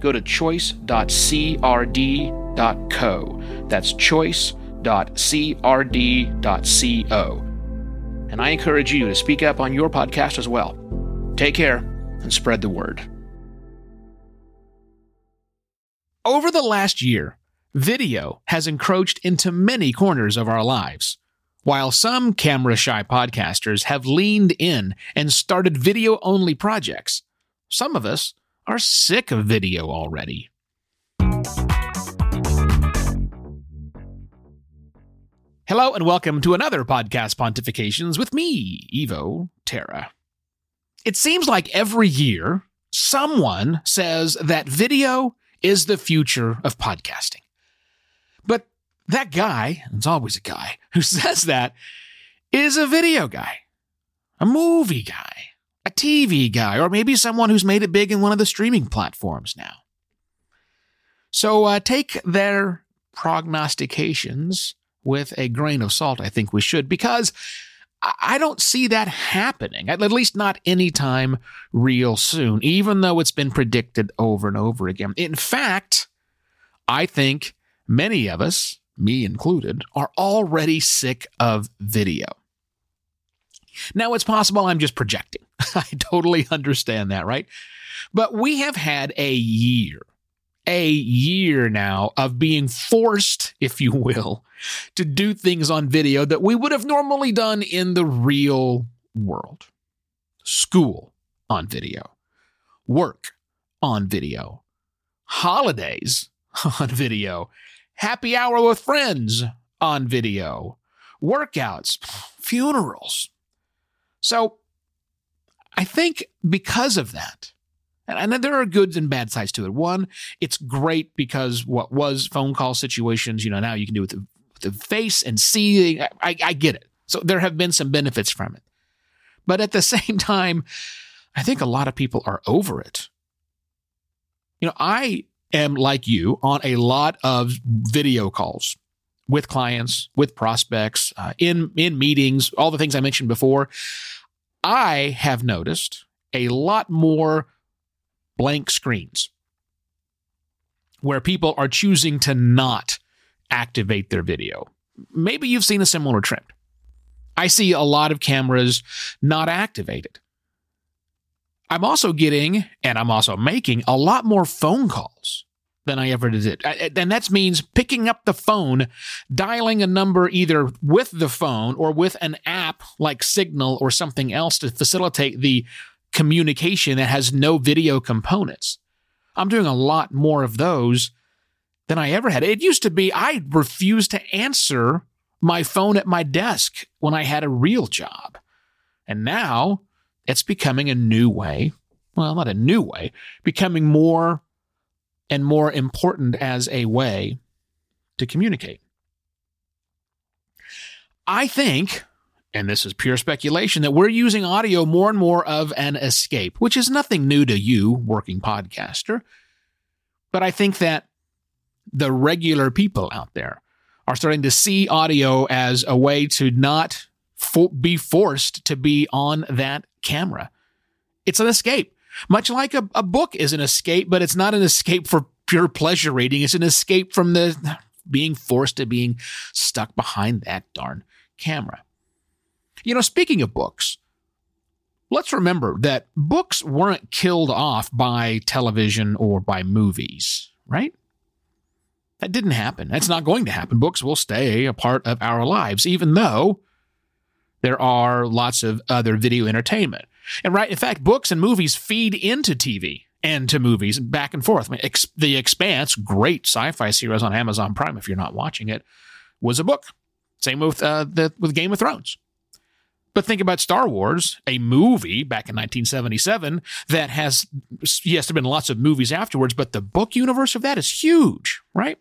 go to choice.crd.co. That's choice.crd.co. And I encourage you to speak up on your podcast as well. Take care and spread the word. Over the last year, video has encroached into many corners of our lives. While some camera shy podcasters have leaned in and started video only projects, some of us are sick of video already. Hello and welcome to another podcast Pontifications with me, Evo Terra. It seems like every year someone says that video is the future of podcasting. But that guy, it's always a guy who says that, is a video guy, a movie guy, a TV guy, or maybe someone who's made it big in one of the streaming platforms now. So uh, take their prognostications with a grain of salt, I think we should, because I don't see that happening, at least not anytime real soon, even though it's been predicted over and over again. In fact, I think many of us, me included, are already sick of video. Now, it's possible I'm just projecting. I totally understand that, right? But we have had a year a year now of being forced, if you will, to do things on video that we would have normally done in the real world. School on video, work on video, holidays on video, happy hour with friends on video, workouts, funerals. So I think because of that, and, and there are goods and bad sides to it. One, it's great because what was phone call situations, you know, now you can do it with the, with the face and see. I, I get it. So there have been some benefits from it. But at the same time, I think a lot of people are over it. You know, I am like you on a lot of video calls with clients, with prospects, uh, in in meetings, all the things I mentioned before. I have noticed a lot more blank screens where people are choosing to not activate their video. Maybe you've seen a similar trend. I see a lot of cameras not activated. I'm also getting, and I'm also making a lot more phone calls than I ever did. And that means picking up the phone, dialing a number either with the phone or with an app like Signal or something else to facilitate the communication that has no video components. I'm doing a lot more of those than I ever had. It used to be I refused to answer my phone at my desk when I had a real job. And now it's becoming a new way. Well, not a new way, becoming more and more important as a way to communicate. I think and this is pure speculation, that we're using audio more and more of an escape, which is nothing new to you, working podcaster. But I think that the regular people out there are starting to see audio as a way to not fo- be forced to be on that camera. It's an escape, much like a, a book is an escape, but it's not an escape for pure pleasure reading. It's an escape from the being forced to being stuck behind that darn camera. You know, speaking of books, let's remember that books weren't killed off by television or by movies, right? That didn't happen. That's not going to happen. Books will stay a part of our lives, even though there are lots of other video entertainment. And right, in fact, books and movies feed into TV and to movies and back and forth. I mean, Ex- the Expanse, great sci-fi series on Amazon Prime. If you're not watching it, was a book. Same with uh, the with Game of Thrones. But think about Star Wars, a movie back in 1977 that has, yes, there have been lots of movies afterwards, but the book universe of that is huge, right?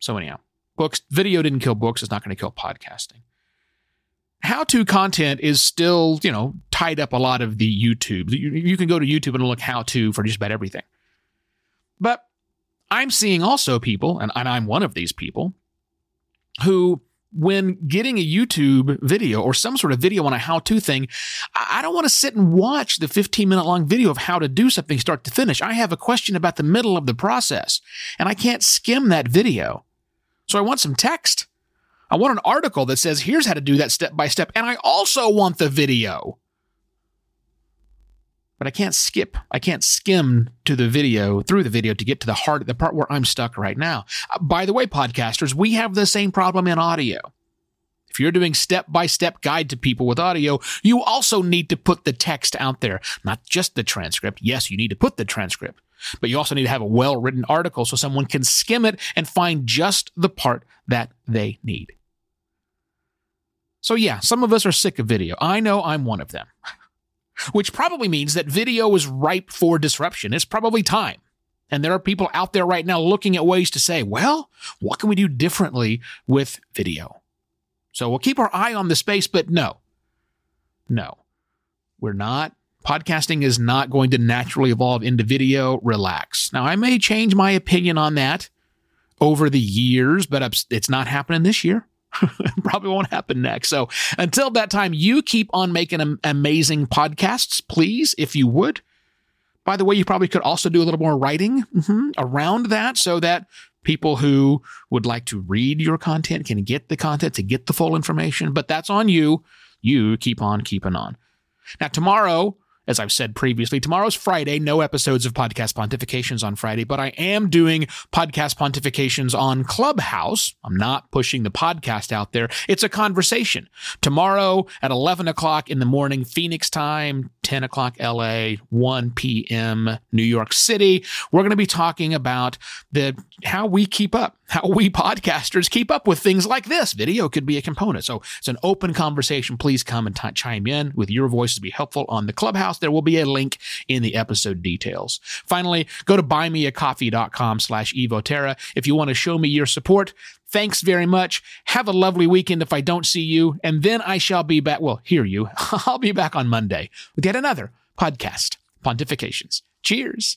So, anyhow, books, video didn't kill books. It's not going to kill podcasting. How to content is still, you know, tied up a lot of the YouTube. You, you can go to YouTube and look how to for just about everything. But I'm seeing also people, and, and I'm one of these people, who when getting a YouTube video or some sort of video on a how to thing, I don't want to sit and watch the 15 minute long video of how to do something start to finish. I have a question about the middle of the process and I can't skim that video. So I want some text. I want an article that says, here's how to do that step by step. And I also want the video but I can't skip. I can't skim to the video through the video to get to the heart, the part where I'm stuck right now. Uh, by the way, podcasters, we have the same problem in audio. If you're doing step by step guide to people with audio, you also need to put the text out there, not just the transcript. Yes, you need to put the transcript, but you also need to have a well written article so someone can skim it and find just the part that they need. So, yeah, some of us are sick of video. I know I'm one of them which probably means that video is ripe for disruption. It's probably time. And there are people out there right now looking at ways to say, well, what can we do differently with video? So we'll keep our eye on the space, but no, no, we're not. Podcasting is not going to naturally evolve into video. Relax. Now, I may change my opinion on that over the years, but it's not happening this year. probably won't happen next. So until that time, you keep on making amazing podcasts, please, if you would. By the way, you probably could also do a little more writing mm-hmm, around that so that people who would like to read your content can get the content to get the full information. But that's on you. You keep on keeping on. Now, tomorrow, as I've said previously, tomorrow's Friday. No episodes of Podcast Pontifications on Friday, but I am doing Podcast Pontifications on Clubhouse. I'm not pushing the podcast out there. It's a conversation. Tomorrow at 11 o'clock in the morning, Phoenix time, 10 o'clock LA, 1 p.m. New York City. We're going to be talking about the how we keep up, how we podcasters keep up with things like this. Video could be a component. So it's an open conversation. Please come and t- chime in with your voices to be helpful on the Clubhouse. There will be a link in the episode details. Finally, go to buymeacoffee.com slash evoterra if you want to show me your support. Thanks very much. Have a lovely weekend if I don't see you. And then I shall be back. Well, hear you. I'll be back on Monday with yet another podcast, Pontifications. Cheers.